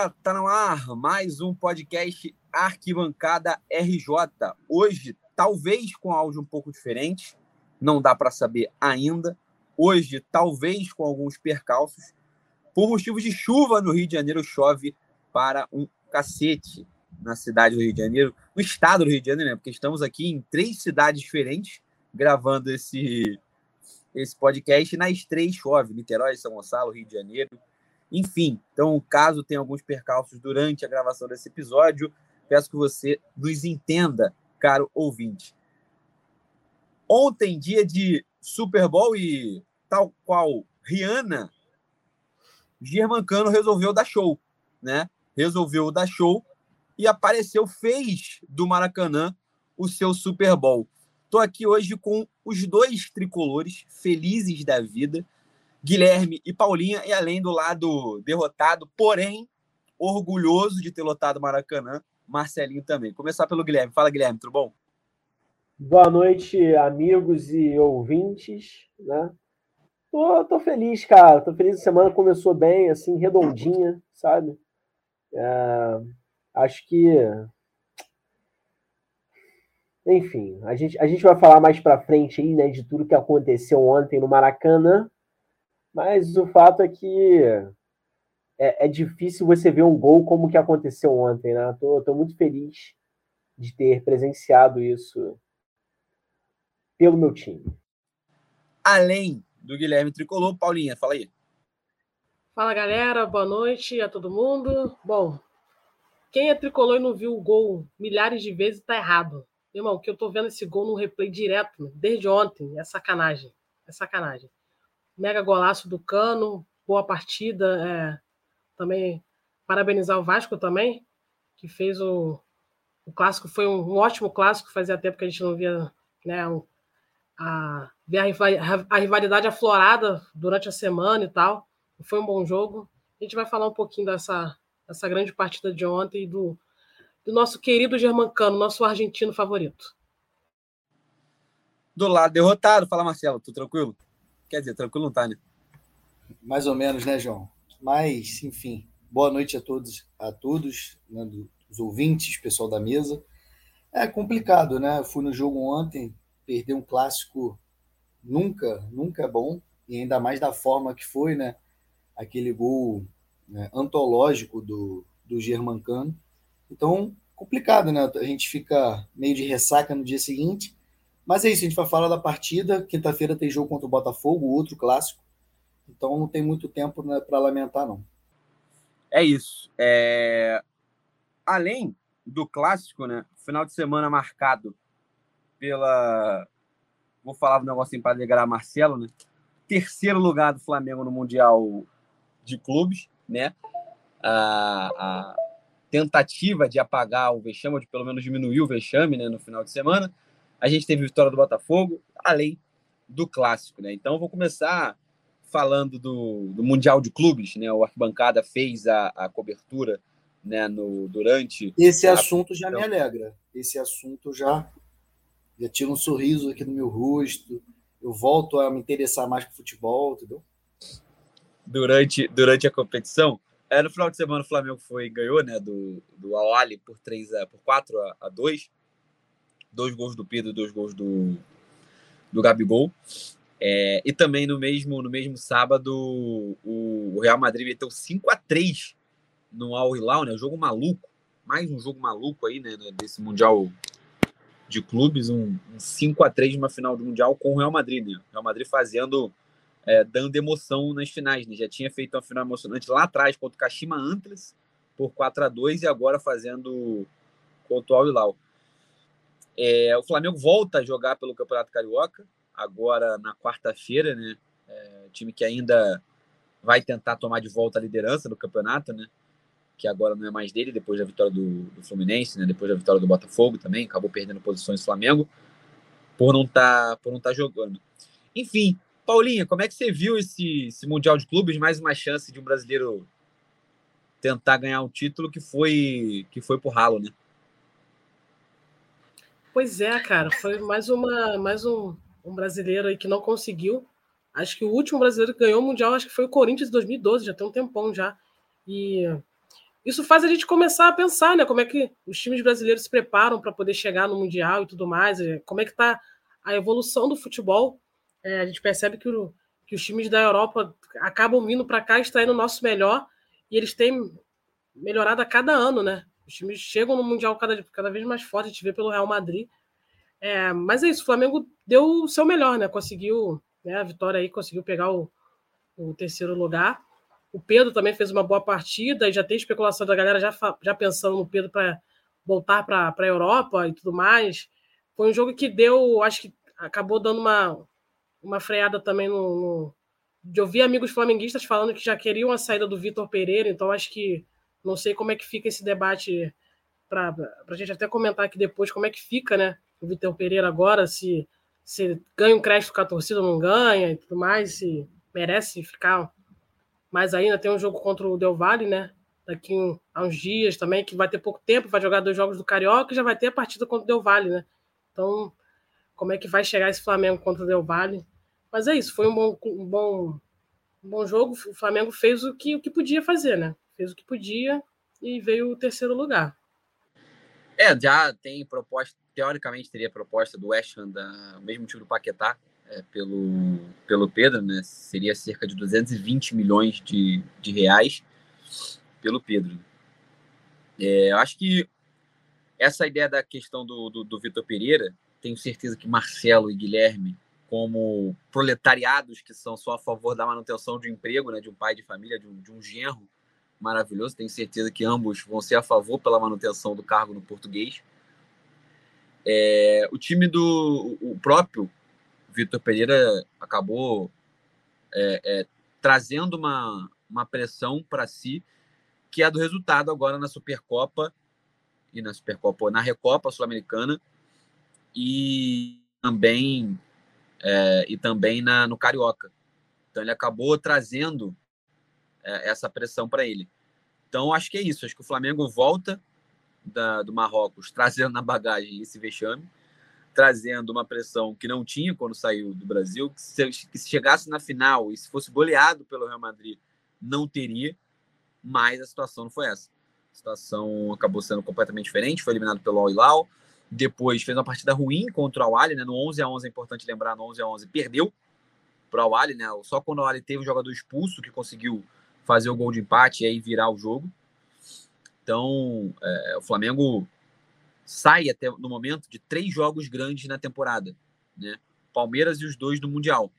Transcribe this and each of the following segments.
Galera, tá no ar mais um podcast Arquibancada RJ. Hoje, talvez com áudio um pouco diferente, não dá para saber ainda. Hoje, talvez com alguns percalços. Por motivos de chuva no Rio de Janeiro, chove para um cacete na cidade do Rio de Janeiro, no estado do Rio de Janeiro, né? porque estamos aqui em três cidades diferentes gravando esse, esse podcast. Nas três chove: Niterói, São Gonçalo, Rio de Janeiro enfim, então, caso tenha alguns percalços durante a gravação desse episódio, peço que você nos entenda, caro ouvinte. Ontem, dia de Super Bowl e tal qual Rihanna, Germancano resolveu dar show, né? Resolveu dar show e apareceu, fez do Maracanã o seu Super Bowl. Estou aqui hoje com os dois tricolores felizes da vida Guilherme e Paulinha, e além do lado derrotado, porém orgulhoso de ter lotado Maracanã, Marcelinho também. Começar pelo Guilherme. Fala, Guilherme, tudo bom? Boa noite, amigos e ouvintes, né? Tô, tô feliz, cara. Tô feliz. A semana começou bem, assim, redondinha, sabe? É, acho que. Enfim, a gente, a gente vai falar mais pra frente aí, né, de tudo que aconteceu ontem no Maracanã. Mas o fato é que é, é, difícil você ver um gol como que aconteceu ontem, né? Tô, tô muito feliz de ter presenciado isso pelo meu time. Além do Guilherme Tricolor, Paulinha, fala aí. Fala galera, boa noite a todo mundo. Bom, quem é tricolor e não viu o gol milhares de vezes tá errado. Irmão, que eu tô vendo esse gol no replay direto, desde ontem, é sacanagem. É sacanagem mega golaço do Cano, boa partida. É, também parabenizar o Vasco também, que fez o, o clássico, foi um, um, ótimo clássico, fazia tempo que a gente não via né, um, a, a, a, rivalidade aflorada durante a semana e tal. Foi um bom jogo. A gente vai falar um pouquinho dessa, dessa grande partida de ontem e do, do nosso querido Germancano, nosso argentino favorito. Do lado derrotado, fala Marcelo, tudo tranquilo? Quer dizer, tranquilo não tá, né? Mais ou menos, né, João? Mas, enfim, boa noite a todos, a todos, né, os ouvintes, pessoal da mesa. É complicado, né? Eu fui no jogo ontem, perder um clássico nunca, nunca é bom, e ainda mais da forma que foi, né? Aquele gol né, antológico do, do Germancano. Então, complicado, né? A gente fica meio de ressaca no dia seguinte, mas é isso, a gente vai falar da partida. Quinta-feira tem jogo contra o Botafogo, outro clássico. Então não tem muito tempo né, para lamentar, não. É isso. É... Além do clássico, né? Final de semana marcado pela. Vou falar um negocinho para alegrar Marcelo, né? Terceiro lugar do Flamengo no Mundial de Clubes, né? A, a tentativa de apagar o vexame, ou de pelo menos diminuir o vexame, né? No final de semana a gente teve vitória do Botafogo, além do clássico, né? Então, vou começar falando do, do Mundial de Clubes, né? O Arquibancada fez a, a cobertura né, no, durante. Esse a... assunto já me alegra. Esse assunto já, já tira um sorriso aqui no meu rosto. Eu volto a me interessar mais por futebol, entendeu? Durante, durante a competição. É, no final de semana o Flamengo foi ganhou, né, do, do Awali por 3 a, por 4 a, a 2 dois gols do Pedro dois gols do, do Gabigol. É, e também no mesmo, no mesmo sábado, o, o Real Madrid meteu 5 a 3 no Al Hilal, né? Jogo maluco. Mais um jogo maluco aí, né? Desse Mundial de clubes. Um, um 5 a 3 numa final do Mundial com o Real Madrid, né? O Real Madrid fazendo, é, dando emoção nas finais, né? Já tinha feito uma final emocionante lá atrás contra o Kashima Antlers por 4 a 2 e agora fazendo contra o Al Hilal. É, o Flamengo volta a jogar pelo Campeonato Carioca, agora na quarta-feira, né? É, time que ainda vai tentar tomar de volta a liderança do campeonato, né? Que agora não é mais dele, depois da vitória do, do Fluminense, né? Depois da vitória do Botafogo também, acabou perdendo posições do Flamengo por não tá, por não estar tá jogando. Enfim, Paulinha, como é que você viu esse, esse Mundial de Clubes? Mais uma chance de um brasileiro tentar ganhar um título que foi que foi pro ralo, né? Pois é, cara, foi mais uma, mais um, um brasileiro aí que não conseguiu. Acho que o último brasileiro que ganhou o mundial, acho que foi o Corinthians em 2012, já tem um tempão já. E isso faz a gente começar a pensar, né? Como é que os times brasileiros se preparam para poder chegar no Mundial e tudo mais, é, como é que está a evolução do futebol. É, a gente percebe que, o, que os times da Europa acabam vindo para cá extraindo o nosso melhor e eles têm melhorado a cada ano, né? Os times chegam no Mundial cada, cada vez mais forte, a gente vê pelo Real Madrid. É, mas é isso, o Flamengo deu o seu melhor, né? Conseguiu né, a vitória aí, conseguiu pegar o, o terceiro lugar. O Pedro também fez uma boa partida e já tem especulação da galera já, já pensando no Pedro para voltar para a Europa e tudo mais. Foi um jogo que deu, acho que acabou dando uma, uma freada também no, no de ouvir amigos flamenguistas falando que já queriam a saída do Vitor Pereira, então acho que não sei como é que fica esse debate para a gente até comentar aqui depois como é que fica, né? O Vitor Pereira agora, se, se ganha um crédito com a torcida ou não ganha e tudo mais, se merece ficar mais ainda. Tem um jogo contra o Del Valle, né? Daqui um, a uns dias também, que vai ter pouco tempo, vai jogar dois jogos do Carioca e já vai ter a partida contra o Del Valle, né? Então, como é que vai chegar esse Flamengo contra o Del Valle? Mas é isso, foi um bom, um bom, um bom jogo. O Flamengo fez o que, o que podia fazer, né? Fez o que podia e veio o terceiro lugar. É, já tem proposta, teoricamente teria proposta do West Ham, da, mesmo time do Paquetá, é, pelo, pelo Pedro, né? Seria cerca de 220 milhões de, de reais pelo Pedro. É, eu acho que essa ideia da questão do, do, do Vitor Pereira, tenho certeza que Marcelo e Guilherme como proletariados que são só a favor da manutenção de um emprego, né, de um pai de família, de um, de um genro maravilhoso. Tenho certeza que ambos vão ser a favor pela manutenção do cargo no português. É, o time do o próprio Vitor Pereira acabou é, é, trazendo uma, uma pressão para si, que é do resultado agora na Supercopa e na Supercopa, na Recopa Sul-Americana e também é, e também na, no Carioca. Então ele acabou trazendo essa pressão para ele. Então acho que é isso. Acho que o Flamengo volta da, do Marrocos trazendo na bagagem esse vexame, trazendo uma pressão que não tinha quando saiu do Brasil, que se, que se chegasse na final e se fosse goleado pelo Real Madrid, não teria, mas a situação não foi essa. A situação acabou sendo completamente diferente, foi eliminado pelo Al Hilal, depois fez uma partida ruim contra o Awali, né? No 11 a 11 é importante lembrar, no 11 a 11 perdeu para o Awali, né? Só quando o Awali teve o jogador expulso que conseguiu fazer o gol de empate e aí virar o jogo. Então, é, o Flamengo sai até no momento de três jogos grandes na temporada, né? Palmeiras e os dois do Mundial.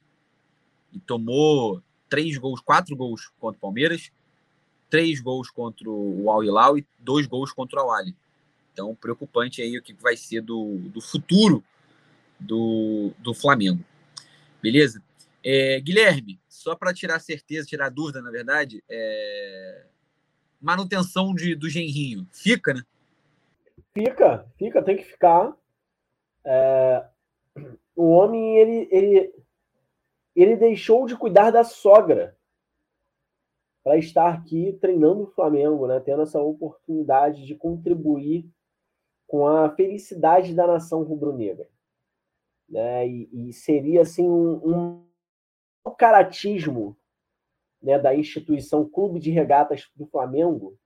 E tomou três gols, quatro gols contra o Palmeiras, três gols contra o Al Hilal e dois gols contra o Awali. Então, preocupante aí o que vai ser do, do futuro do, do Flamengo. Beleza? É, Guilherme, só para tirar certeza, tirar dúvida, na verdade, é... manutenção de, do genrinho, fica, né? Fica, fica, tem que ficar. É... O homem, ele, ele, ele deixou de cuidar da sogra para estar aqui treinando o Flamengo, né? Tendo essa oportunidade de contribuir com a felicidade da nação rubro-negra. Né? E, e, seria assim um, um caratismo né, da instituição Clube de Regatas do Flamengo,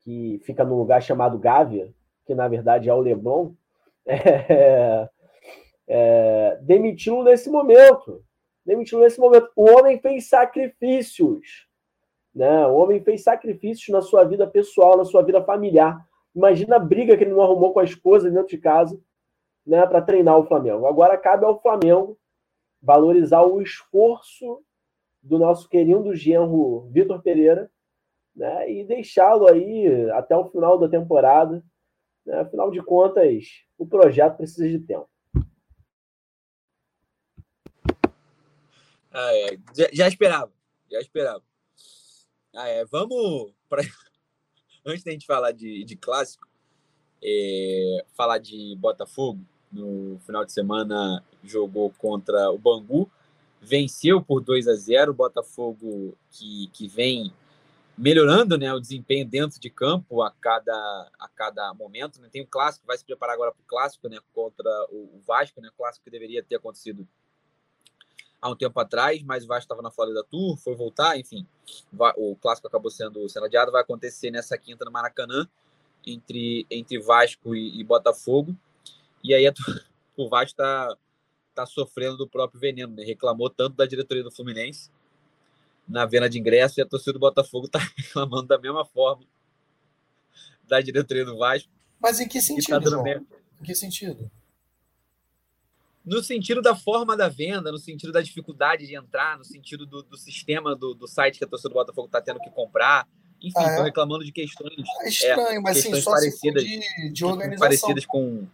que fica num lugar chamado Gávea, que na verdade é o Leblon, é, é, demiti-lo nesse momento. Demitiu nesse momento. O homem fez sacrifícios. Né? O homem fez sacrifícios na sua vida pessoal, na sua vida familiar. Imagina a briga que ele não arrumou com a esposa dentro de casa né, para treinar o Flamengo. Agora cabe ao Flamengo valorizar o esforço do nosso querido genro Vitor Pereira né, e deixá-lo aí até o final da temporada. Né, afinal de contas, o projeto precisa de tempo. Ah, é. já, já, esperava, já esperava. Ah, é. Vamos para antes da gente falar de, de clássico, é, falar de Botafogo. No final de semana jogou contra o Bangu, venceu por 2 a 0 o Botafogo que, que vem melhorando né, o desempenho dentro de campo a cada, a cada momento. Né? Tem o clássico, vai se preparar agora para o clássico né, contra o, Vasco, né, clássico que deveria ter acontecido há um tempo atrás, mas o Vasco estava na Florida Tour, foi voltar, enfim. O clássico acabou sendo, sendo adiado, vai acontecer nessa quinta no Maracanã, entre, entre Vasco e, e Botafogo. E aí o Vasco está tá sofrendo do próprio veneno, né? Reclamou tanto da diretoria do Fluminense na venda de ingresso e a torcida do Botafogo está reclamando da mesma forma da diretoria do Vasco. Mas em que tá sentido, tá João? Em que sentido? no sentido da forma da venda, no sentido da dificuldade de entrar, no sentido do, do sistema do, do, site que a torcida do Botafogo está tendo que comprar. Enfim, estão ah, é? reclamando de questões. É estranho, é, mas sim, só parecidas, de, de organização. Parecidas com.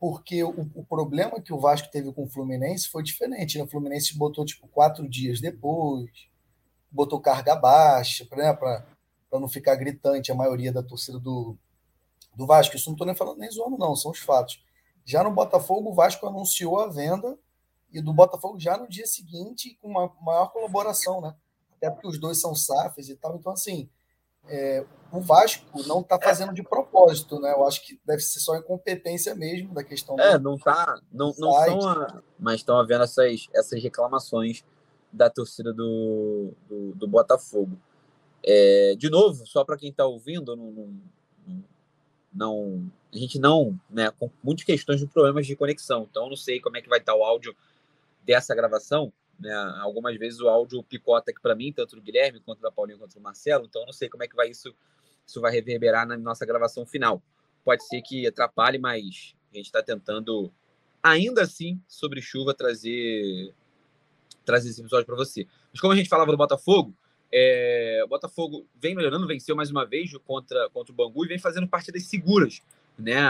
Porque o, o, problema que o Vasco teve com o Fluminense foi diferente. Né? O Fluminense botou tipo quatro dias depois, botou carga baixa, né? para não ficar gritante a maioria da torcida do, do Vasco. Isso não estou nem falando nem zoando, não, são os fatos. Já no Botafogo, o Vasco anunciou a venda e do Botafogo já no dia seguinte com uma maior colaboração, né? Até porque os dois são SAFs e tal. Então, assim, é, o Vasco não está fazendo de propósito, né? Eu acho que deve ser só incompetência mesmo da questão. É, do, não tá, não, não são, a, mas estão havendo essas, essas reclamações da torcida do, do, do Botafogo. É, de novo, só para quem está ouvindo, não, não, não a gente não, né, com muitas questões de problemas de conexão. Então, não sei como é que vai estar o áudio dessa gravação. Né? Algumas vezes o áudio picota aqui para mim, tanto do Guilherme quanto da Paulinho quanto do Marcelo. Então, não sei como é que vai isso, isso vai reverberar na nossa gravação final. Pode ser que atrapalhe, mas a gente está tentando, ainda assim, sobre chuva, trazer trazer esse episódio para você. Mas como a gente falava do Botafogo, é, o Botafogo vem melhorando, venceu mais uma vez contra, contra o Bangu e vem fazendo partidas seguras né?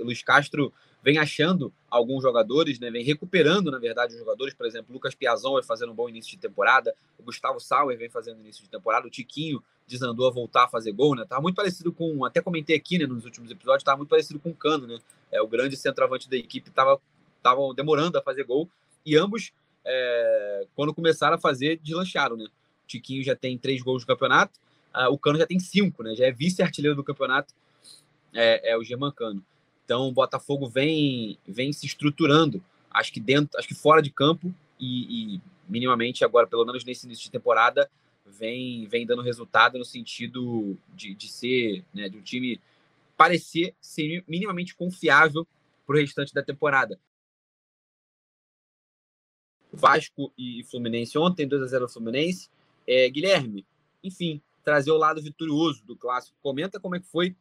Luiz Castro vem achando alguns jogadores, né? Vem recuperando, na verdade, os jogadores. Por exemplo, Lucas Piazon vai fazendo um bom início de temporada. O Gustavo Sauer vem fazendo início de temporada. O Tiquinho desandou a voltar a fazer gol, né? Tá muito parecido com, até comentei aqui, né, nos últimos episódios, tava muito parecido com o Cano, né? É o grande centroavante da equipe tava estavam demorando a fazer gol e ambos é, quando começaram a fazer deslancharam, né? O Tiquinho já tem três gols no campeonato, uh, o Cano já tem cinco, né? Já é vice-artilheiro do campeonato é, é o Germancano. Então o Botafogo vem, vem se estruturando, acho que dentro, acho que fora de campo e, e minimamente agora, pelo menos nesse início de temporada, vem, vem dando resultado no sentido de, de ser, né, de um time parecer ser minimamente confiável para o restante da temporada. Vasco e Fluminense ontem, 2 a 0 Fluminense. É, Guilherme, enfim, trazer o lado vitorioso do clássico. Comenta como é que foi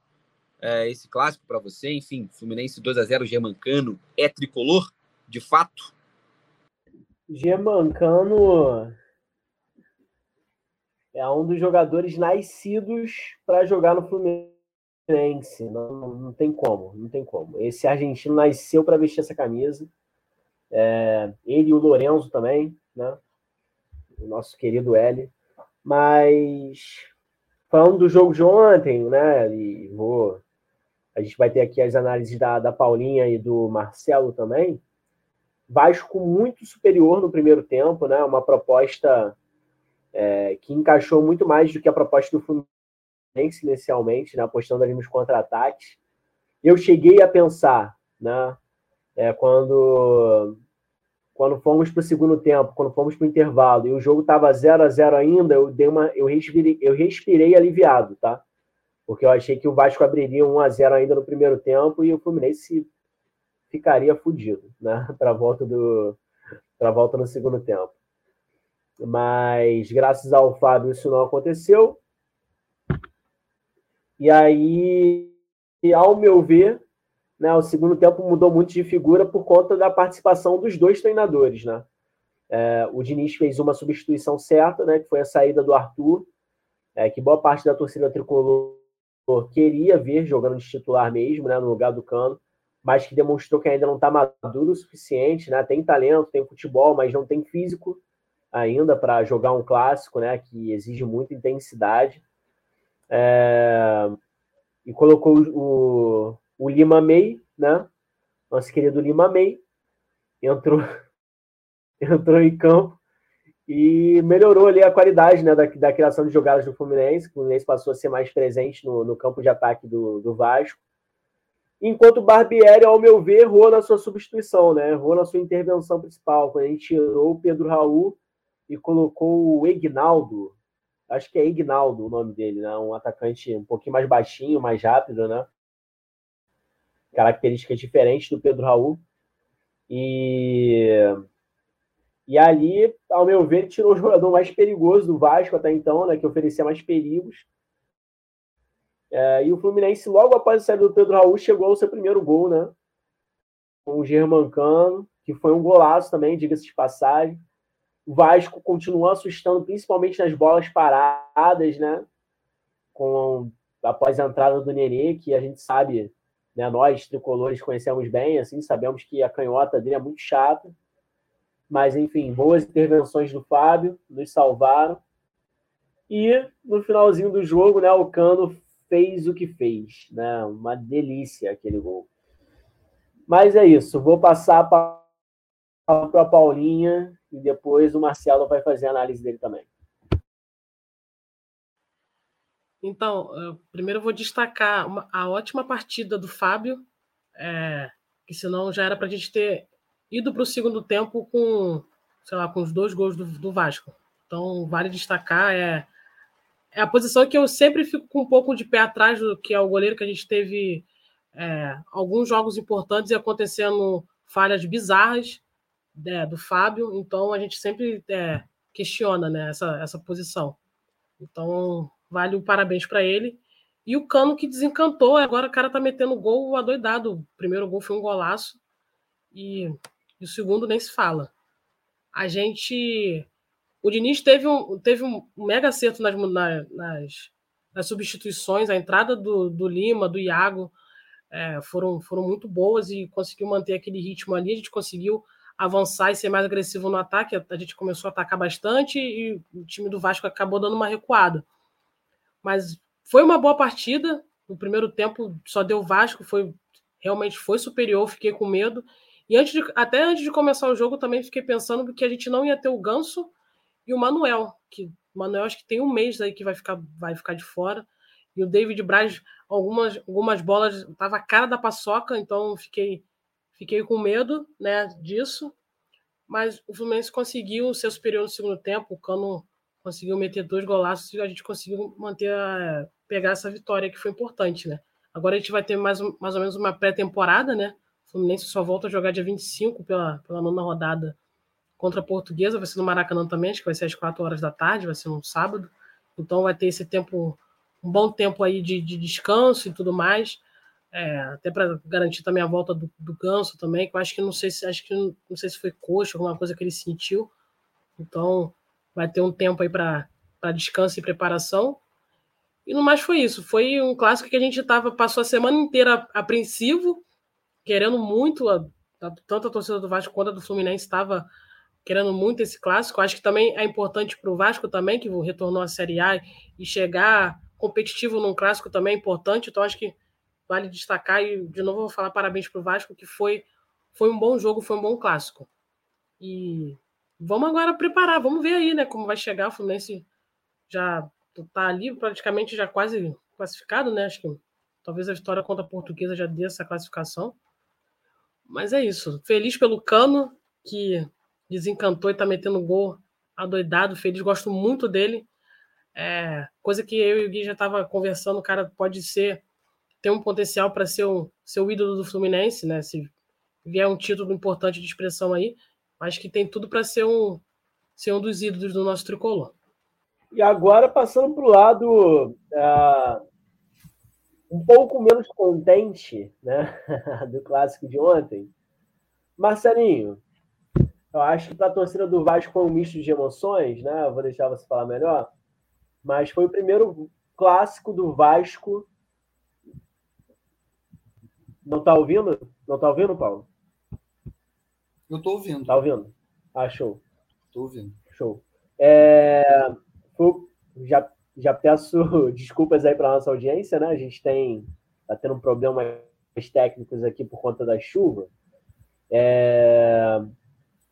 é, esse clássico para você? Enfim, Fluminense 2 a 0 Germancano é tricolor, de fato? Germancano é um dos jogadores nascidos para jogar no Fluminense. Não, não tem como, não tem como. Esse argentino nasceu para vestir essa camisa. É, ele e o Lorenzo também, né? O nosso querido L. Mas falando do jogo de ontem, né? E vou a gente vai ter aqui as análises da, da Paulinha e do Marcelo também. Vasco muito superior no primeiro tempo, né? Uma proposta é, que encaixou muito mais do que a proposta do Fluminense inicialmente, né? apostando ali nos contra-ataques. Eu cheguei a pensar, né? É, quando quando fomos para o segundo tempo, quando fomos para o intervalo e o jogo estava 0 a 0 ainda, eu dei uma, eu respirei, eu respirei aliviado, tá? Porque eu achei que o Vasco abriria 1 a 0 ainda no primeiro tempo e o Fluminense ficaria fudido, né, para volta do para volta no segundo tempo. Mas graças ao Fábio isso não aconteceu. E aí, ao meu ver, né, o segundo tempo mudou muito de figura por conta da participação dos dois treinadores, né? É, o Diniz fez uma substituição certa, né, que foi a saída do Arthur, é, que boa parte da torcida tricolor queria ver jogando de titular mesmo, né, no lugar do Cano, mas que demonstrou que ainda não está maduro o suficiente, né? Tem talento, tem futebol, mas não tem físico ainda para jogar um clássico, né? Que exige muita intensidade. É... E colocou o, o Lima May, né? Nosso querido Lima May entrou entrou em campo e melhorou ali a qualidade né, da, da criação de jogadas do Fluminense. O Fluminense passou a ser mais presente no, no campo de ataque do, do Vasco. Enquanto o Barbieri, ao meu ver, errou na sua substituição, né? Errou na sua intervenção principal, quando a gente tirou o Pedro Raul e colocou o Ignaldo. Acho que é Ignaldo o nome dele, né? Um atacante um pouquinho mais baixinho, mais rápido, né? Características diferentes do Pedro Raul. E, e ali, ao meu ver, tirou o jogador mais perigoso do Vasco até então, né? Que oferecia mais perigos é, e o Fluminense, logo após a saída do Pedro Raul, chegou ao seu primeiro gol, né? Com o Germancano, que foi um golaço também, diga-se de passagem. O Vasco continuou assustando, principalmente nas bolas paradas, né? Com, após a entrada do Nenê, que a gente sabe, né, nós tricolores conhecemos bem, assim, sabemos que a canhota dele é muito chata. Mas, enfim, boas intervenções do Fábio nos salvaram. E no finalzinho do jogo, né, o Cano fez o que fez, né? Uma delícia aquele gol. Mas é isso, vou passar para a Paulinha e depois o Marcelo vai fazer a análise dele também. Então, primeiro eu vou destacar uma, a ótima partida do Fábio, é, que senão já era para a gente ter ido para o segundo tempo com, sei lá, com os dois gols do, do Vasco. Então, vale destacar, é, é a posição que eu sempre fico com um pouco de pé atrás do que é o goleiro que a gente teve é, alguns jogos importantes e acontecendo falhas bizarras né, do Fábio, então a gente sempre é, questiona né, essa, essa posição. Então, vale o parabéns para ele. E o Cano que desencantou, agora o cara tá metendo gol adoidado. O primeiro gol foi um golaço e, e o segundo nem se fala. A gente o Diniz teve um, teve um mega acerto nas, nas, nas substituições, a entrada do, do Lima, do Iago, é, foram, foram muito boas e conseguiu manter aquele ritmo ali. A gente conseguiu avançar e ser mais agressivo no ataque. A gente começou a atacar bastante e o time do Vasco acabou dando uma recuada. Mas foi uma boa partida. No primeiro tempo só deu Vasco, foi realmente foi superior, fiquei com medo. E antes de, até antes de começar o jogo também fiquei pensando que a gente não ia ter o Ganso e o Manuel, que o Manuel acho que tem um mês aí que vai ficar, vai ficar de fora. E o David Braz, algumas, algumas bolas, tava a cara da paçoca, então fiquei, fiquei com medo né, disso. Mas o Fluminense conseguiu ser superior no segundo tempo, o Cano conseguiu meter dois golaços e a gente conseguiu manter a, pegar essa vitória que foi importante, né? Agora a gente vai ter mais, mais ou menos uma pré-temporada, né? Fluminense só volta a jogar dia 25 pela, pela nona rodada contra a Portuguesa, vai ser no Maracanã também, acho que vai ser às 4 horas da tarde, vai ser no sábado. Então vai ter esse tempo, um bom tempo aí de, de descanso e tudo mais. É, até para garantir também a volta do, do Ganso também, que eu acho que não sei se acho que não sei se foi coxa, alguma coisa que ele sentiu. Então vai ter um tempo aí para descanso e preparação. E no mais foi isso. Foi um clássico que a gente tava, passou a semana inteira apreensivo, querendo muito, a, a, tanto a torcida do Vasco quanto a do Fluminense estava querendo muito esse clássico. Acho que também é importante para o Vasco também, que retornou à Série A e chegar competitivo num clássico também é importante. Então acho que vale destacar e de novo vou falar parabéns para o Vasco, que foi foi um bom jogo, foi um bom clássico. E vamos agora preparar, vamos ver aí, né, como vai chegar o Fluminense já está ali praticamente já quase classificado, né? Acho que talvez a vitória contra a Portuguesa já dê essa classificação. Mas é isso. Feliz pelo Cano, que desencantou e tá metendo gol adoidado, feliz, gosto muito dele. É, coisa que eu e o Gui já tava conversando, o cara pode ser ter um potencial para ser, o ídolo do Fluminense, né? Se vier um título importante de expressão aí, acho que tem tudo para ser um, ser um dos ídolos do nosso tricolor. E agora, passando para o lado uh, um pouco menos contente né, do clássico de ontem, Marcelinho, eu acho que para a torcida do Vasco foi um misto de emoções, né? vou deixar você falar melhor. Mas foi o primeiro clássico do Vasco. Não está ouvindo? Não está ouvindo, Paulo? Eu estou ouvindo. Está ouvindo? Ah, show. Estou ouvindo. Show. É, já, já peço desculpas aí para nossa audiência, né? A gente tem tá tendo problemas técnicos aqui por conta da chuva. É,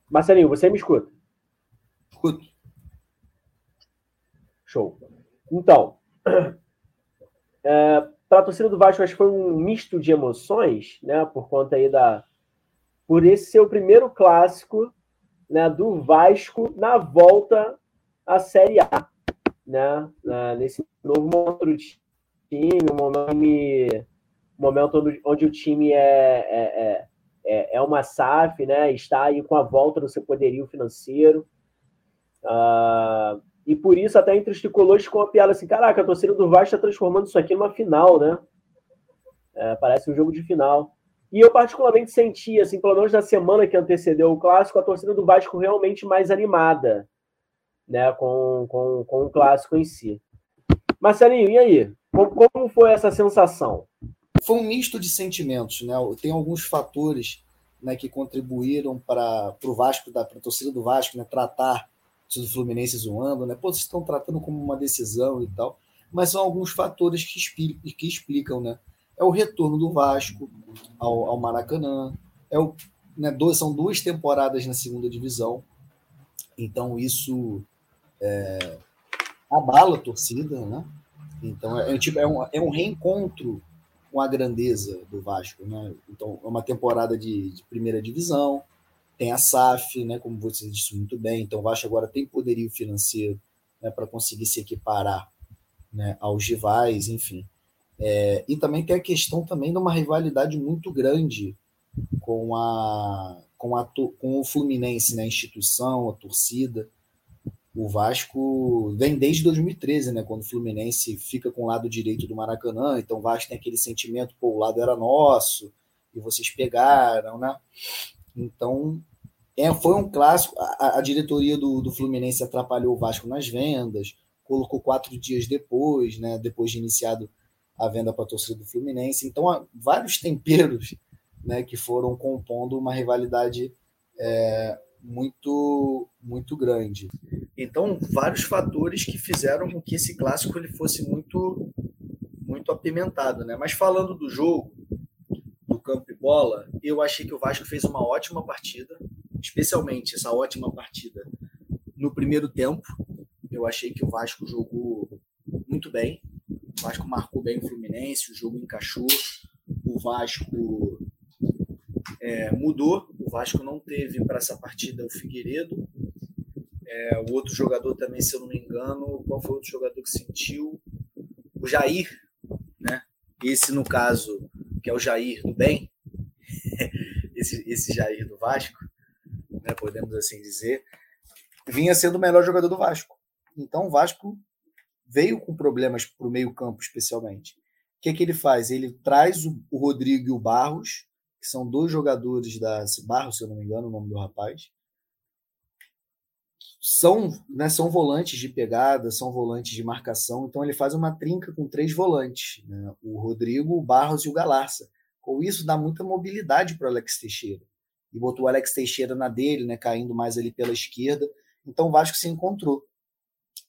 Marcelinho, você me escuta? Escuto. Show. Então, é, para a torcida do Vasco, acho que foi um misto de emoções, né? Por conta aí da. Por esse ser o primeiro clássico né, do Vasco na volta à Série A, né? Nesse novo momento do time, um momento, onde, onde o time é, é, é, é uma SAF, né? Está aí com a volta do seu poderio financeiro. Uh, e por isso, até entre os tricolores, com a piada assim: caraca, a torcida do Vasco está transformando isso aqui numa final, né? É, parece um jogo de final. E eu, particularmente, senti, assim, pelo menos na semana que antecedeu o clássico, a torcida do Vasco realmente mais animada né, com, com, com o clássico em si. Marcelinho, e aí? Como, como foi essa sensação? Foi um misto de sentimentos, né? Tem alguns fatores né, que contribuíram para o Vasco, para a torcida do Vasco, né, tratar do Fluminense zoando, né? Pô, vocês estão tratando como uma decisão e tal. Mas são alguns fatores que explicam, que explicam né? É o retorno do Vasco ao, ao Maracanã, é o, né, dois, são duas temporadas na segunda divisão, então isso é, abala a torcida, né? Então é, é, tipo, é, um, é um reencontro com a grandeza do Vasco, né? Então é uma temporada de, de primeira divisão, tem a SAF, né, como você disse muito bem, então o Vasco agora tem poderio financeiro né, para conseguir se equiparar né, aos rivais, enfim. É, e também tem a questão também de uma rivalidade muito grande com a com, a, com o Fluminense, né, a instituição, a torcida. O Vasco vem desde 2013, né, quando o Fluminense fica com o lado direito do Maracanã, então o Vasco tem aquele sentimento, pô, o lado era nosso, e vocês pegaram, né? Então, é, foi um clássico. A, a diretoria do, do, Fluminense atrapalhou o Vasco nas vendas, colocou quatro dias depois, né, depois de iniciado a venda para a torcida do Fluminense. Então, há vários temperos né, que foram compondo uma rivalidade é, muito muito grande. Então, vários fatores que fizeram com que esse clássico ele fosse muito muito apimentado, né? Mas falando do jogo, campo e bola, eu achei que o Vasco fez uma ótima partida, especialmente essa ótima partida no primeiro tempo. Eu achei que o Vasco jogou muito bem. O Vasco marcou bem o Fluminense, o jogo encaixou. O Vasco é, mudou. Vasco não teve para essa partida o Figueiredo. É, o outro jogador também, se eu não me engano, qual foi o outro jogador que sentiu? O Jair, né? Esse, no caso, que é o Jair do bem, esse, esse Jair do Vasco, né, podemos assim dizer, vinha sendo o melhor jogador do Vasco. Então o Vasco veio com problemas para o meio-campo, especialmente. O que, é que ele faz? Ele traz o, o Rodrigo e o Barros, que são dois jogadores da Barros, se eu não me engano, o nome do rapaz, são, né, são volantes de pegada, são volantes de marcação, então ele faz uma trinca com três volantes, né, o Rodrigo, o Barros e o Galarça. Com isso dá muita mobilidade para o Alex Teixeira. E botou o Alex Teixeira na dele, né, caindo mais ali pela esquerda. Então o Vasco se encontrou.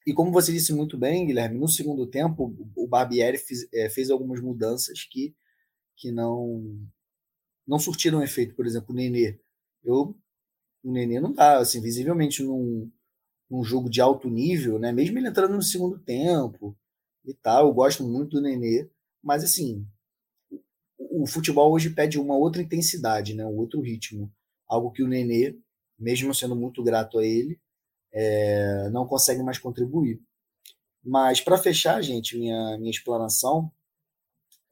E como você disse muito bem, Guilherme, no segundo tempo o Barbieri fez, é, fez algumas mudanças que, que não não surtiram efeito. Por exemplo, o Nenê. Eu, o Nenê não está assim, visivelmente num, num jogo de alto nível, né? Mesmo ele entrando no segundo tempo e tal, eu gosto muito do Nenê, mas assim, o, o futebol hoje pede uma outra intensidade, né? Um outro ritmo, algo que o Nenê, mesmo sendo muito grato a ele, é, não consegue mais contribuir. Mas para fechar, gente, minha minha explanação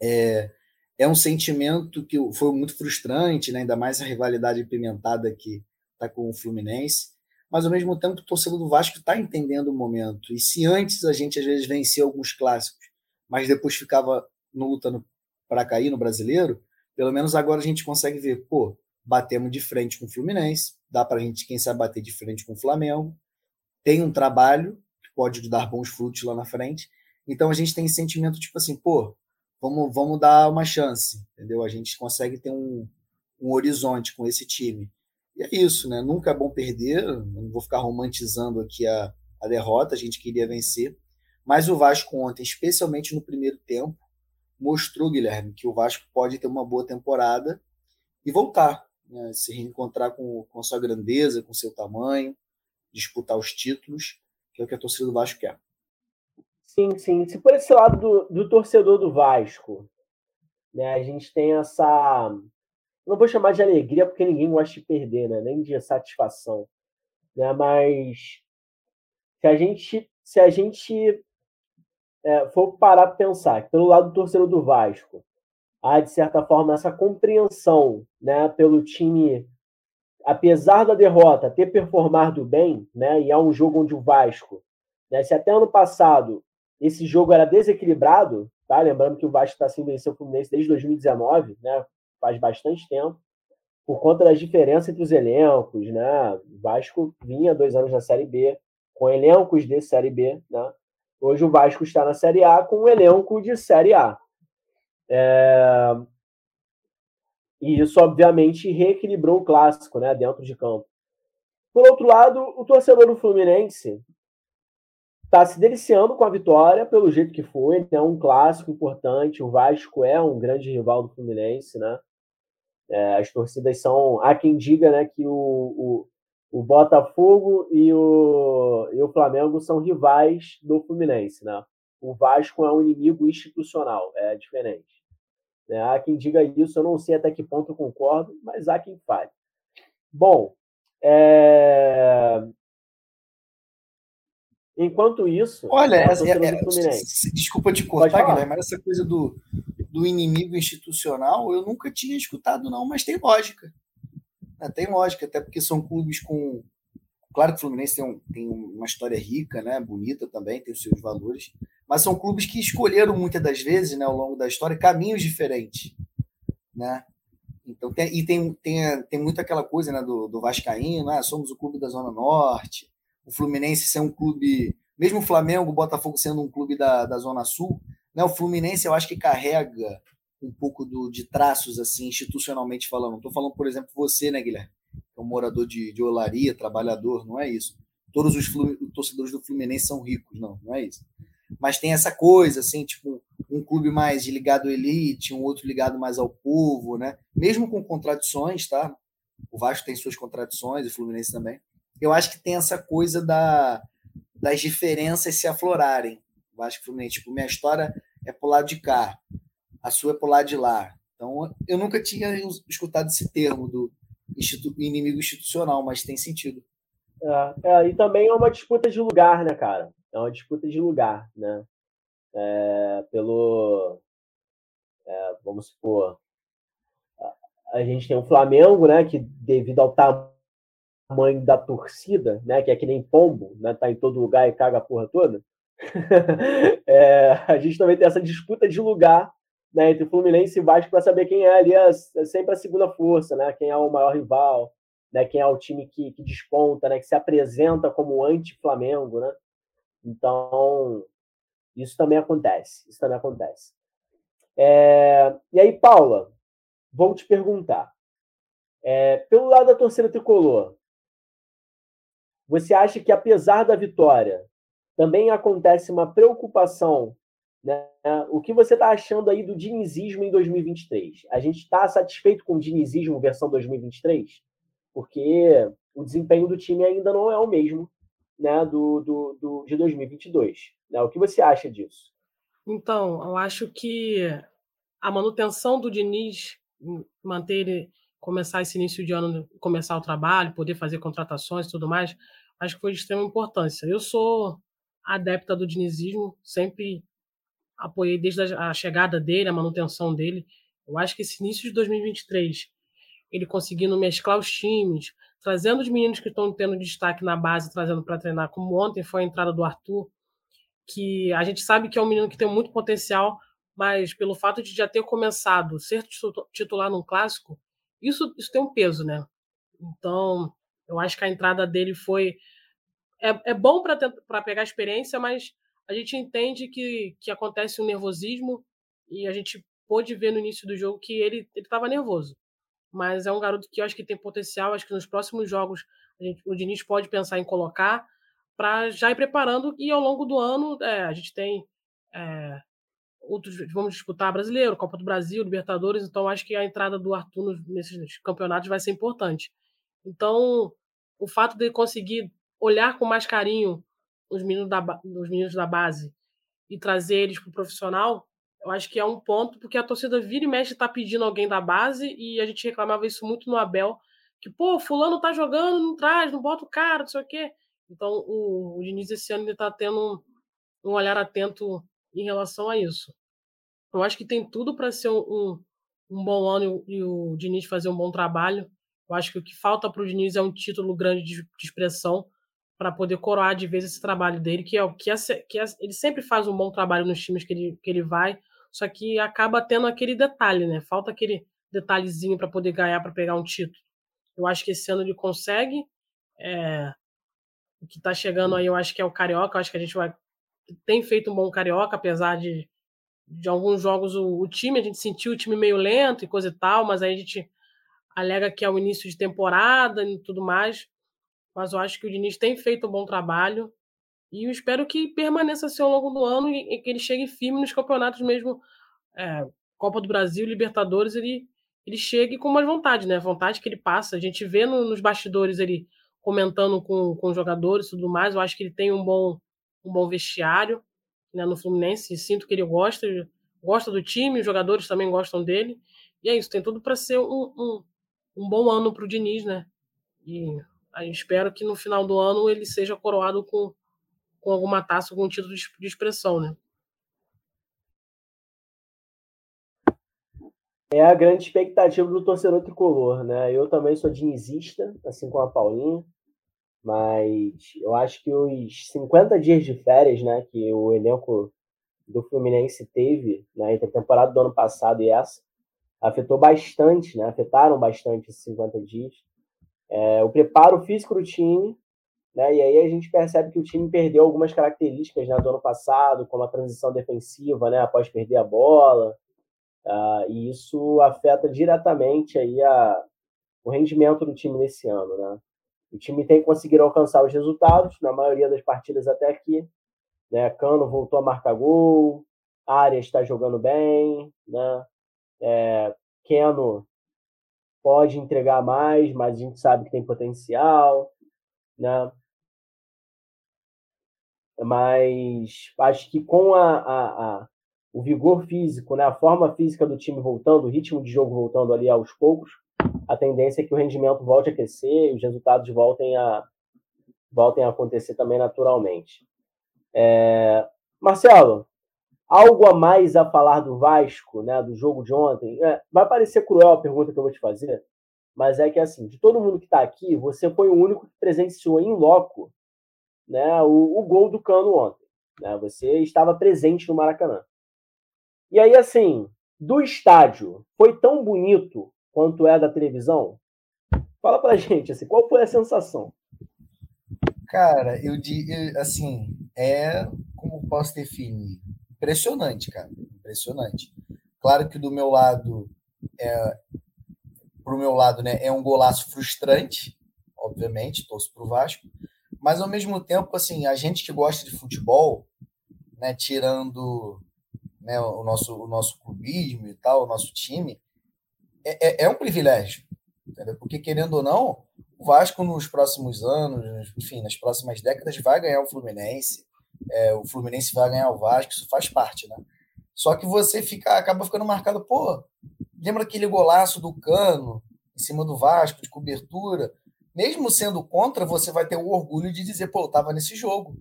é é um sentimento que foi muito frustrante, né? ainda mais a rivalidade pimentada que está com o Fluminense mas ao mesmo tempo o torcedor do Vasco está entendendo o momento. E se antes a gente às vezes vencia alguns clássicos, mas depois ficava no lutando para cair no brasileiro, pelo menos agora a gente consegue ver, pô, batemos de frente com o Fluminense, dá para a gente, quem sabe, bater de frente com o Flamengo, tem um trabalho que pode dar bons frutos lá na frente. Então a gente tem esse sentimento tipo assim, pô, vamos, vamos dar uma chance, entendeu? A gente consegue ter um, um horizonte com esse time. E é isso, né? Nunca é bom perder, não vou ficar romantizando aqui a, a derrota, a gente queria vencer. Mas o Vasco ontem, especialmente no primeiro tempo, mostrou, Guilherme, que o Vasco pode ter uma boa temporada e voltar, né? se reencontrar com, com a sua grandeza, com seu tamanho, disputar os títulos, que é o que a torcida do Vasco quer. Sim, sim. Se por esse lado do, do torcedor do Vasco, né, a gente tem essa. Não vou chamar de alegria, porque ninguém gosta de perder, né? Nem de satisfação. Né? Mas se a gente, se a gente é, for parar para pensar, pelo lado do torcedor do Vasco, há, de certa forma, essa compreensão né, pelo time, apesar da derrota, ter performado bem, né, e é um jogo onde o Vasco, né, se até ano passado esse jogo era desequilibrado, tá? lembrando que o Vasco está sem vencer o Fluminense desde 2019, né, faz bastante tempo, por conta das diferenças entre os elencos, né? O Vasco vinha dois anos na Série B, com elencos de Série B, né? Hoje o Vasco está na Série A com um elenco de Série A. É... E isso, obviamente, reequilibrou o clássico né, dentro de campo. Por outro lado, o torcedor do Fluminense está se deliciando com a vitória, pelo jeito que foi. É um clássico importante. O Vasco é um grande rival do Fluminense. Né? É, as torcidas são. Há quem diga né, que o, o, o Botafogo e o, e o Flamengo são rivais do Fluminense. Né? O Vasco é um inimigo institucional, é diferente. Né? Há quem diga isso, eu não sei até que ponto eu concordo, mas há quem fale. Bom, é... enquanto isso. Olha, essa, é, é, desculpa te cortar, Guilherme, mas essa coisa do, do inimigo institucional eu nunca tinha escutado, não, mas tem lógica. É, tem lógica, até porque são clubes com. Claro que o Fluminense tem, um, tem uma história rica, né, bonita também, tem os seus valores, mas são clubes que escolheram muitas das vezes, né, ao longo da história, caminhos diferentes, né? Então, tem, e tem, tem, tem muito aquela coisa né, do, do Vascaíno, né, somos o clube da Zona Norte, o Fluminense ser um clube, mesmo o Flamengo, o Botafogo sendo um clube da, da Zona Sul, né, o Fluminense eu acho que carrega um pouco do, de traços, assim, institucionalmente falando. Estou falando, por exemplo, você, né, Guilherme? É um morador de, de olaria, trabalhador, não é isso. Todos os torcedores do Fluminense são ricos, não, não é isso mas tem essa coisa, assim, tipo, um clube mais ligado à elite, um outro ligado mais ao povo, né? Mesmo com contradições, tá? O Vasco tem suas contradições, o Fluminense também. Eu acho que tem essa coisa da, das diferenças se aflorarem. Vasco Fluminense, tipo, minha história é pro lado de cá, a sua é pro lado de lá. Então, eu nunca tinha escutado esse termo do institu inimigo institucional, mas tem sentido. É, é, e também é uma disputa de lugar, né, cara? é uma disputa de lugar, né? É, pelo, é, vamos supor, a, a gente tem o Flamengo, né? Que devido ao tamanho da torcida, né? Que é que nem pombo, né? Tá em todo lugar e caga a porra toda. é, a gente também tem essa disputa de lugar né, entre Fluminense e Vasco para saber quem é ali a, sempre a segunda força, né? Quem é o maior rival, né? Quem é o time que, que desponta, né? Que se apresenta como anti-Flamengo, né? Então, isso também acontece. Isso também acontece. É... E aí, Paula, vou te perguntar. É... Pelo lado da torcida tricolor, você acha que, apesar da vitória, também acontece uma preocupação? Né? O que você está achando aí do dinizismo em 2023? A gente está satisfeito com o dinizismo versão 2023? Porque o desempenho do time ainda não é o mesmo né, do, do, do, de 2022. Né? O que você acha disso? Então, eu acho que a manutenção do Diniz, manter ele, começar esse início de ano, começar o trabalho, poder fazer contratações e tudo mais, acho que foi de extrema importância. Eu sou adepta do dinizismo, sempre apoiei desde a chegada dele, a manutenção dele. Eu acho que esse início de 2023, ele conseguindo mesclar os times, trazendo os meninos que estão tendo destaque na base, trazendo para treinar, como ontem foi a entrada do Arthur, que a gente sabe que é um menino que tem muito potencial, mas pelo fato de já ter começado ser titular num clássico, isso, isso tem um peso, né? Então, eu acho que a entrada dele foi. É, é bom para pegar experiência, mas a gente entende que, que acontece um nervosismo e a gente pôde ver no início do jogo que ele estava nervoso mas é um garoto que eu acho que tem potencial. Acho que nos próximos jogos gente, o Diniz pode pensar em colocar para já ir preparando e ao longo do ano é, a gente tem é, outros vamos disputar brasileiro, Copa do Brasil, Libertadores, então acho que a entrada do Arthur nesses campeonatos vai ser importante. Então o fato de conseguir olhar com mais carinho os meninos da, os meninos da base e trazer eles para o profissional, eu acho que é um ponto, porque a torcida vira e mexe está pedindo alguém da base, e a gente reclamava isso muito no Abel, que, pô, fulano tá jogando, não traz, não bota o cara, não sei o quê. Então, o, o Diniz esse ano está tendo um, um, olhar atento em relação a isso. Eu acho que tem tudo para ser um, um, bom ano e o, Diniz fazer um bom trabalho. Eu acho que o que falta para o Diniz é um título grande de, de expressão para poder coroar de vez esse trabalho dele, que é o que, é, que é, ele sempre faz um bom trabalho nos times que ele, que ele vai, só que acaba tendo aquele detalhe, né? Falta aquele detalhezinho para poder ganhar, para pegar um título. Eu acho que esse ano ele consegue. É, o que está chegando aí, eu acho que é o Carioca. Eu acho que a gente vai tem feito um bom Carioca, apesar de, de alguns jogos o, o time, a gente sentiu o time meio lento e coisa e tal, mas aí a gente alega que é o início de temporada e tudo mais. Mas eu acho que o Diniz tem feito um bom trabalho e eu espero que permaneça assim ao longo do ano e, e que ele chegue firme nos campeonatos mesmo, é, Copa do Brasil, Libertadores, ele, ele chegue com mais vontade, né? Vontade que ele passa. A gente vê no, nos bastidores ele comentando com, com os jogadores e tudo mais. Eu acho que ele tem um bom, um bom vestiário né, no Fluminense. Sinto que ele gosta, gosta do time, os jogadores também gostam dele. E é isso, tem tudo para ser um, um, um, bom ano para o Diniz, né? E espero que no final do ano ele seja coroado com, com alguma taça, algum título de, de expressão, né? É a grande expectativa do torcedor tricolor, né? Eu também sou dinizista, assim como a Paulinha. Mas eu acho que os 50 dias de férias, né, que o elenco do Fluminense teve né, entre a temporada do ano passado e essa, afetou bastante, né, afetaram bastante esses 50 dias. É, o preparo físico do time, né, e aí a gente percebe que o time perdeu algumas características né, do ano passado, como a transição defensiva, né, após perder a bola, uh, e isso afeta diretamente aí a, o rendimento do time nesse ano, né. O time tem conseguido alcançar os resultados na maioria das partidas até aqui. Né? Cano voltou a marcar gol, Arias está jogando bem, né? É, Keno pode entregar mais, mas a gente sabe que tem potencial, né? Mas acho que com a, a, a, o vigor físico, né, a forma física do time voltando, o ritmo de jogo voltando ali aos poucos, a tendência é que o rendimento volte a aquecer e os resultados voltem a, voltem a acontecer também naturalmente. É... Marcelo, algo a mais a falar do Vasco, né, do jogo de ontem? É, vai parecer cruel a pergunta que eu vou te fazer, mas é que assim, de todo mundo que está aqui, você foi o único que presenciou em loco né, o, o gol do Cano ontem. Né? Você estava presente no Maracanã. E aí, assim, do estádio, foi tão bonito quanto é da televisão? Fala pra gente, assim, qual foi a sensação? Cara, eu digo, assim, é, como posso definir? Impressionante, cara, impressionante. Claro que do meu lado, é, pro meu lado, né, é um golaço frustrante, obviamente, torço pro Vasco, mas ao mesmo tempo, assim, a gente que gosta de futebol, né, tirando né, o, nosso, o nosso clubismo e tal, o nosso time, é, é, é um privilégio, entendeu? Porque, querendo ou não, o Vasco nos próximos anos, enfim, nas próximas décadas, vai ganhar o Fluminense, é, o Fluminense vai ganhar o Vasco, isso faz parte, né? Só que você fica, acaba ficando marcado, pô, lembra aquele golaço do Cano em cima do Vasco, de cobertura? Mesmo sendo contra, você vai ter o orgulho de dizer, pô, eu tava nesse jogo.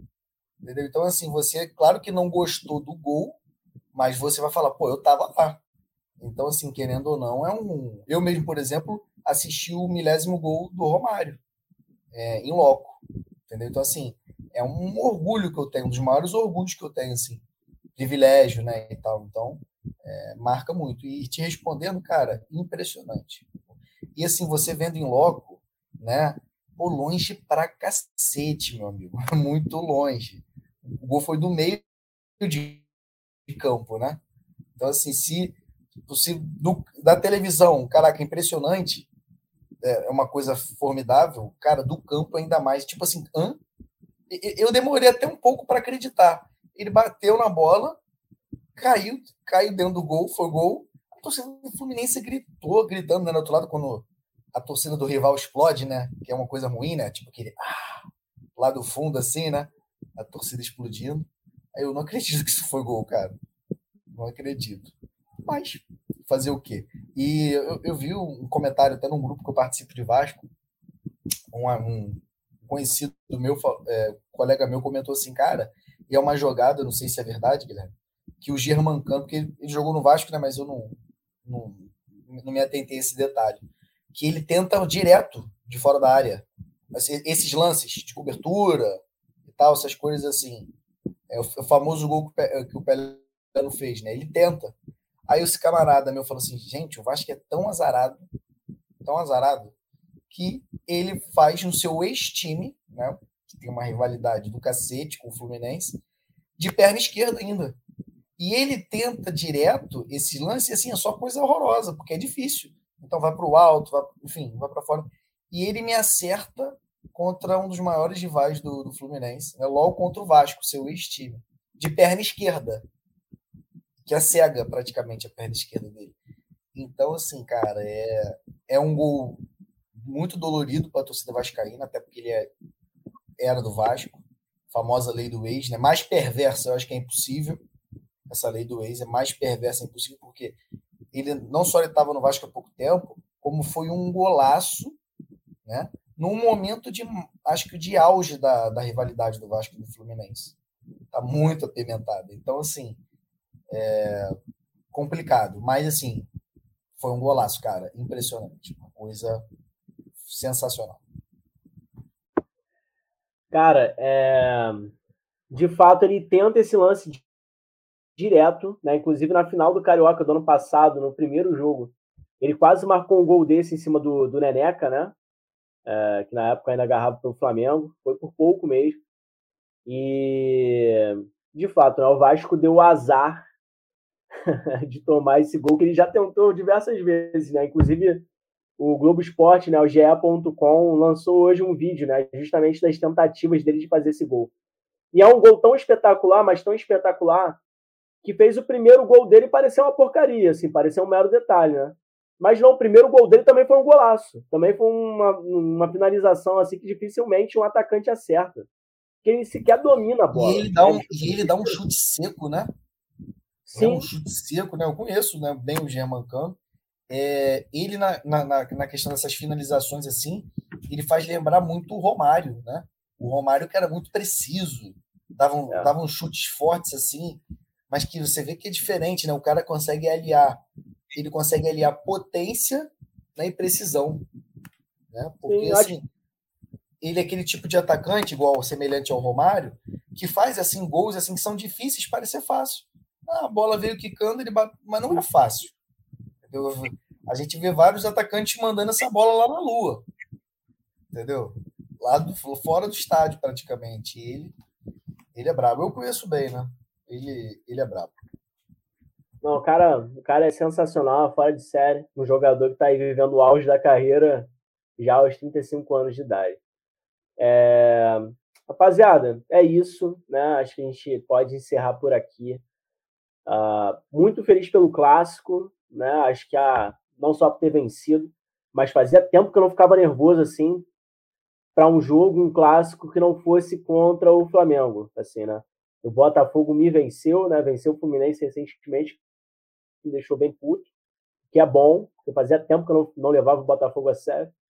Entendeu? Então, assim, você, claro que não gostou do gol, mas você vai falar, pô, eu tava lá. Então, assim, querendo ou não, é um. Eu mesmo, por exemplo, assisti o milésimo gol do Romário é, em loco. Entendeu? Então, assim, é um orgulho que eu tenho, um dos maiores orgulhos que eu tenho, assim, privilégio, né? E tal. Então, é, marca muito. E te respondendo, cara, impressionante. E assim, você vendo em loco, né? Pô, longe pra cacete, meu amigo. Muito longe. O gol foi do meio de campo, né? Então, assim, se possível do, da televisão, caraca, impressionante, é, é uma coisa formidável, cara, do campo ainda mais, tipo assim, hã? eu demorei até um pouco para acreditar. Ele bateu na bola, caiu, caiu dentro do gol, foi gol. A torcida do Fluminense gritou, gritando né, do outro lado, quando a torcida do rival explode, né? Que é uma coisa ruim, né? Tipo aquele ah, lá do fundo, assim, né? A torcida explodindo. Aí eu não acredito que isso foi gol, cara. Não acredito. Mas fazer o quê? E eu, eu vi um comentário até num grupo que eu participo de Vasco, um, um conhecido meu, é, colega meu comentou assim, cara, e é uma jogada, não sei se é verdade, Guilherme, que o Germancano, porque ele, ele jogou no Vasco, né, mas eu não, não, não me atentei a esse detalhe, que ele tenta direto de fora da área. Esses lances de cobertura e tal, essas coisas assim. É o, famoso gol que o Pelé não fez, né? Ele tenta. Aí esse camarada meu falou assim: gente, o Vasco é tão azarado, tão azarado, que ele faz no seu ex-time, né? Que tem uma rivalidade do cacete com o Fluminense, de perna esquerda ainda. E ele tenta direto esse lance, assim, é só coisa horrorosa, porque é difícil. Então vai para o alto, vai, enfim, vai para fora. E ele me acerta contra um dos maiores rivais do, do Fluminense, né? logo contra o Vasco, seu ex-time, de perna esquerda, que é cega praticamente a perna esquerda dele. Então, assim, cara, é, é um gol muito dolorido para a torcida vascaína, até porque ele é, era do Vasco, famosa lei do ex, né? Mais perversa, eu acho que é impossível. Essa lei do ex é mais perversa, é impossível, porque ele não só estava no Vasco há pouco tempo, como foi um golaço, né? Num momento de, acho que de auge da, da rivalidade do Vasco e do Fluminense. Tá muito apimentada. Então, assim, é complicado. Mas, assim, foi um golaço, cara. Impressionante. Uma coisa sensacional. Cara, é... de fato, ele tenta esse lance direto, né? Inclusive na final do Carioca do ano passado, no primeiro jogo, ele quase marcou um gol desse em cima do, do Neneca, né? É, que na época ainda agarrava pelo Flamengo, foi por pouco mesmo. E de fato, né, o Vasco deu azar de tomar esse gol que ele já tentou diversas vezes, né? Inclusive o Globo Esporte, né, o GE.com lançou hoje um vídeo, né, justamente das tentativas dele de fazer esse gol. E é um gol tão espetacular, mas tão espetacular, que fez o primeiro gol dele parecer uma porcaria, assim, parecer um mero detalhe, né? Mas não, o primeiro gol dele também foi um golaço. Também foi uma, uma finalização assim que dificilmente um atacante acerta. Que ele sequer domina a bola. E ele dá um, e ele dá um chute seco, né? Sim. É um chute seco, né? Eu conheço né, bem o Germancano. É, ele, na, na, na, questão dessas finalizações, assim, ele faz lembrar muito o Romário, né? O Romário que era muito preciso, dava, um, é. dava uns chutes fortes, assim, mas que você vê que é diferente, né? O cara consegue aliar, ele consegue aliar potência né, e precisão, né? Porque, Sim, assim, ele é aquele tipo de atacante, igual, semelhante ao Romário, que faz, assim, gols, assim, que são difíceis, parece ser fácil. Ah, a bola veio quicando, ele bate... mas não é fácil. Eu, a gente vê vários atacantes mandando essa bola lá na lua. Entendeu? Lá do, fora do estádio, praticamente. ele, ele é brabo. Eu conheço bem, né? Ele, ele é brabo. Não, o cara, o cara é sensacional, fora de série. Um jogador que está aí vivendo o auge da carreira já aos 35 anos de idade. É... Rapaziada, é isso. Né? Acho que a gente pode encerrar por aqui. Uh, muito feliz pelo clássico. Né? Acho que a, não só por ter vencido, mas fazia tempo que eu não ficava nervoso assim para um jogo, um clássico que não fosse contra o Flamengo, assim, né? O Botafogo me venceu, né? Venceu o Fluminense recentemente, me deixou bem puto, que é bom, porque fazia tempo que eu não, não levava o Botafogo a sério.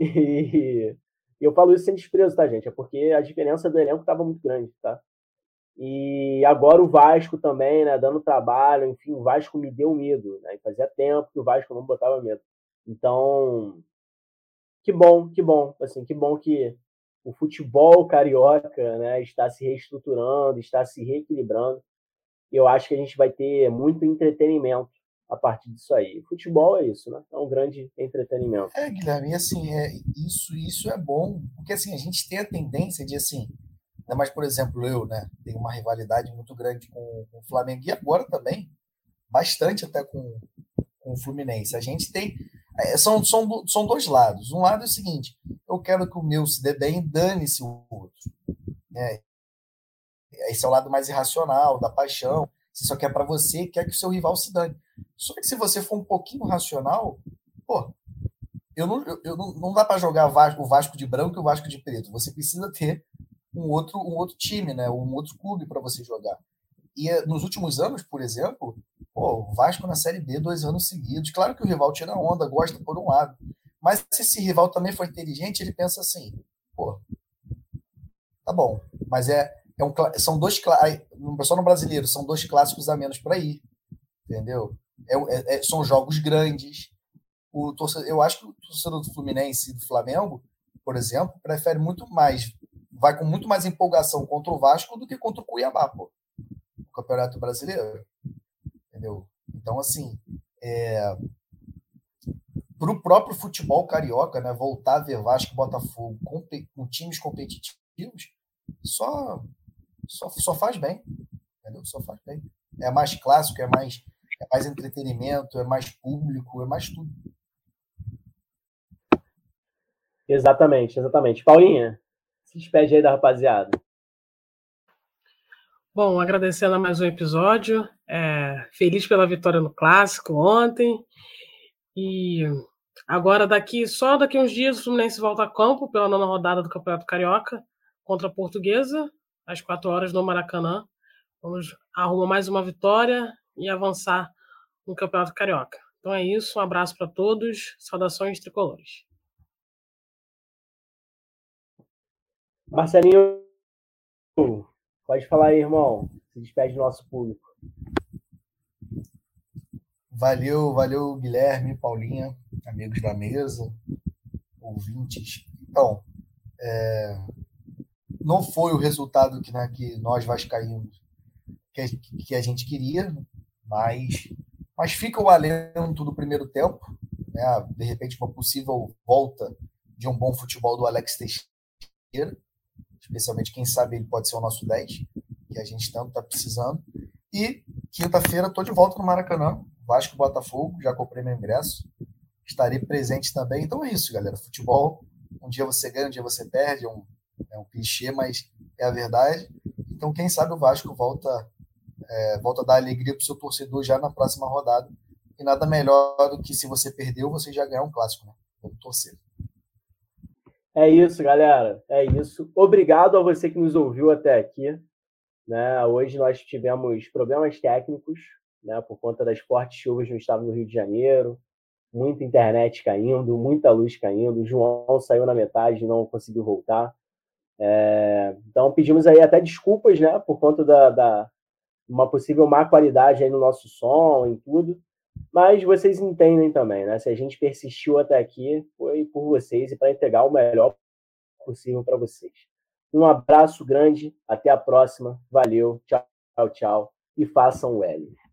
E, e eu falo isso sem desprezo, tá, gente? É porque a diferença do elenco estava muito grande, tá? E agora o Vasco também, né, dando trabalho, enfim, o Vasco me deu medo, né? fazia tempo que o Vasco não botava medo. Então, que bom, que bom, assim, que bom que o futebol carioca, né, está se reestruturando, está se reequilibrando. Eu acho que a gente vai ter muito entretenimento a partir disso aí. Futebol é isso, né? É um grande entretenimento. É, Guilherme, assim, é, isso, isso é bom, porque assim, a gente tem a tendência de assim, Ainda mais, por exemplo, eu, né? Tenho uma rivalidade muito grande com, com o Flamengo e agora também, bastante até com, com o Fluminense. A gente tem. É, são, são, são dois lados. Um lado é o seguinte: eu quero que o meu se dê bem, dane-se o outro. Né? Esse é o lado mais irracional, da paixão. Você só quer para você, quer que o seu rival se dane. Só que se você for um pouquinho racional, pô, eu não, eu, eu não, não dá para jogar o Vasco de branco e o Vasco de preto. Você precisa ter um outro, um outro time, né? um outro clube para você jogar. E eh, nos últimos anos, por exemplo, o Vasco na Série B dois anos seguidos. Claro que o rival tira onda, gosta por um lado. Mas se esse rival também for inteligente, ele pensa assim, pô, tá bom, mas é, é um, são dois só no brasileiro, são dois clássicos a menos para ir, entendeu? É, é, é, são jogos grandes. O torcedor, eu acho que o torcedor do Fluminense e do Flamengo, por exemplo, prefere muito mais, vai com muito mais empolgação contra o Vasco do que contra o Cuiabá, pô, o Campeonato Brasileiro, entendeu? Então, assim, é, para o próprio futebol carioca, né, voltar a ver Vasco e Botafogo com, com times competitivos, só, só, só faz bem. Entendeu? Só faz bem. É mais clássico, é mais, é mais entretenimento, é mais público, é mais tudo. Exatamente, exatamente. Paulinha, despede aí da rapaziada. Bom, agradecendo a mais um episódio. É, feliz pela vitória no clássico ontem. E agora, daqui só daqui uns dias, o Fluminense volta a campo pela nona rodada do Campeonato Carioca contra a Portuguesa, às quatro horas no Maracanã. Vamos arrumar mais uma vitória e avançar no Campeonato Carioca. Então é isso, um abraço para todos, saudações tricolores. Marcelinho, pode falar aí, irmão. Se despede do nosso público. Valeu, valeu, Guilherme, Paulinha, amigos da mesa, ouvintes. Então, é, não foi o resultado que, né, que nós vascaínos que, que a gente queria, mas, mas fica o alento do primeiro tempo, né, de repente uma possível volta de um bom futebol do Alex Teixeira, especialmente quem sabe ele pode ser o nosso 10, que a gente tanto está precisando. E quinta-feira estou de volta no Maracanã, Vasco Botafogo, já comprei meu ingresso, estarei presente também. Então é isso, galera. Futebol, um dia você ganha, um dia você perde, é um é um clichê, mas é a verdade. Então, quem sabe o Vasco volta, é, volta a dar alegria para o seu torcedor já na próxima rodada. E nada melhor do que se você perdeu, você já ganhar um clássico, né? Vamos torcer. É isso, galera. É isso. Obrigado a você que nos ouviu até aqui. Né? Hoje nós tivemos problemas técnicos, né? por conta das fortes chuvas no estado do Rio de Janeiro, muita internet caindo, muita luz caindo. O João saiu na metade e não conseguiu voltar. É, então pedimos aí até desculpas, né, por conta da, da, uma possível má qualidade aí no nosso som e tudo, mas vocês entendem também, né? Se a gente persistiu até aqui, foi por vocês e para entregar o melhor possível para vocês. Um abraço grande, até a próxima, valeu, tchau, tchau, tchau e façam o L.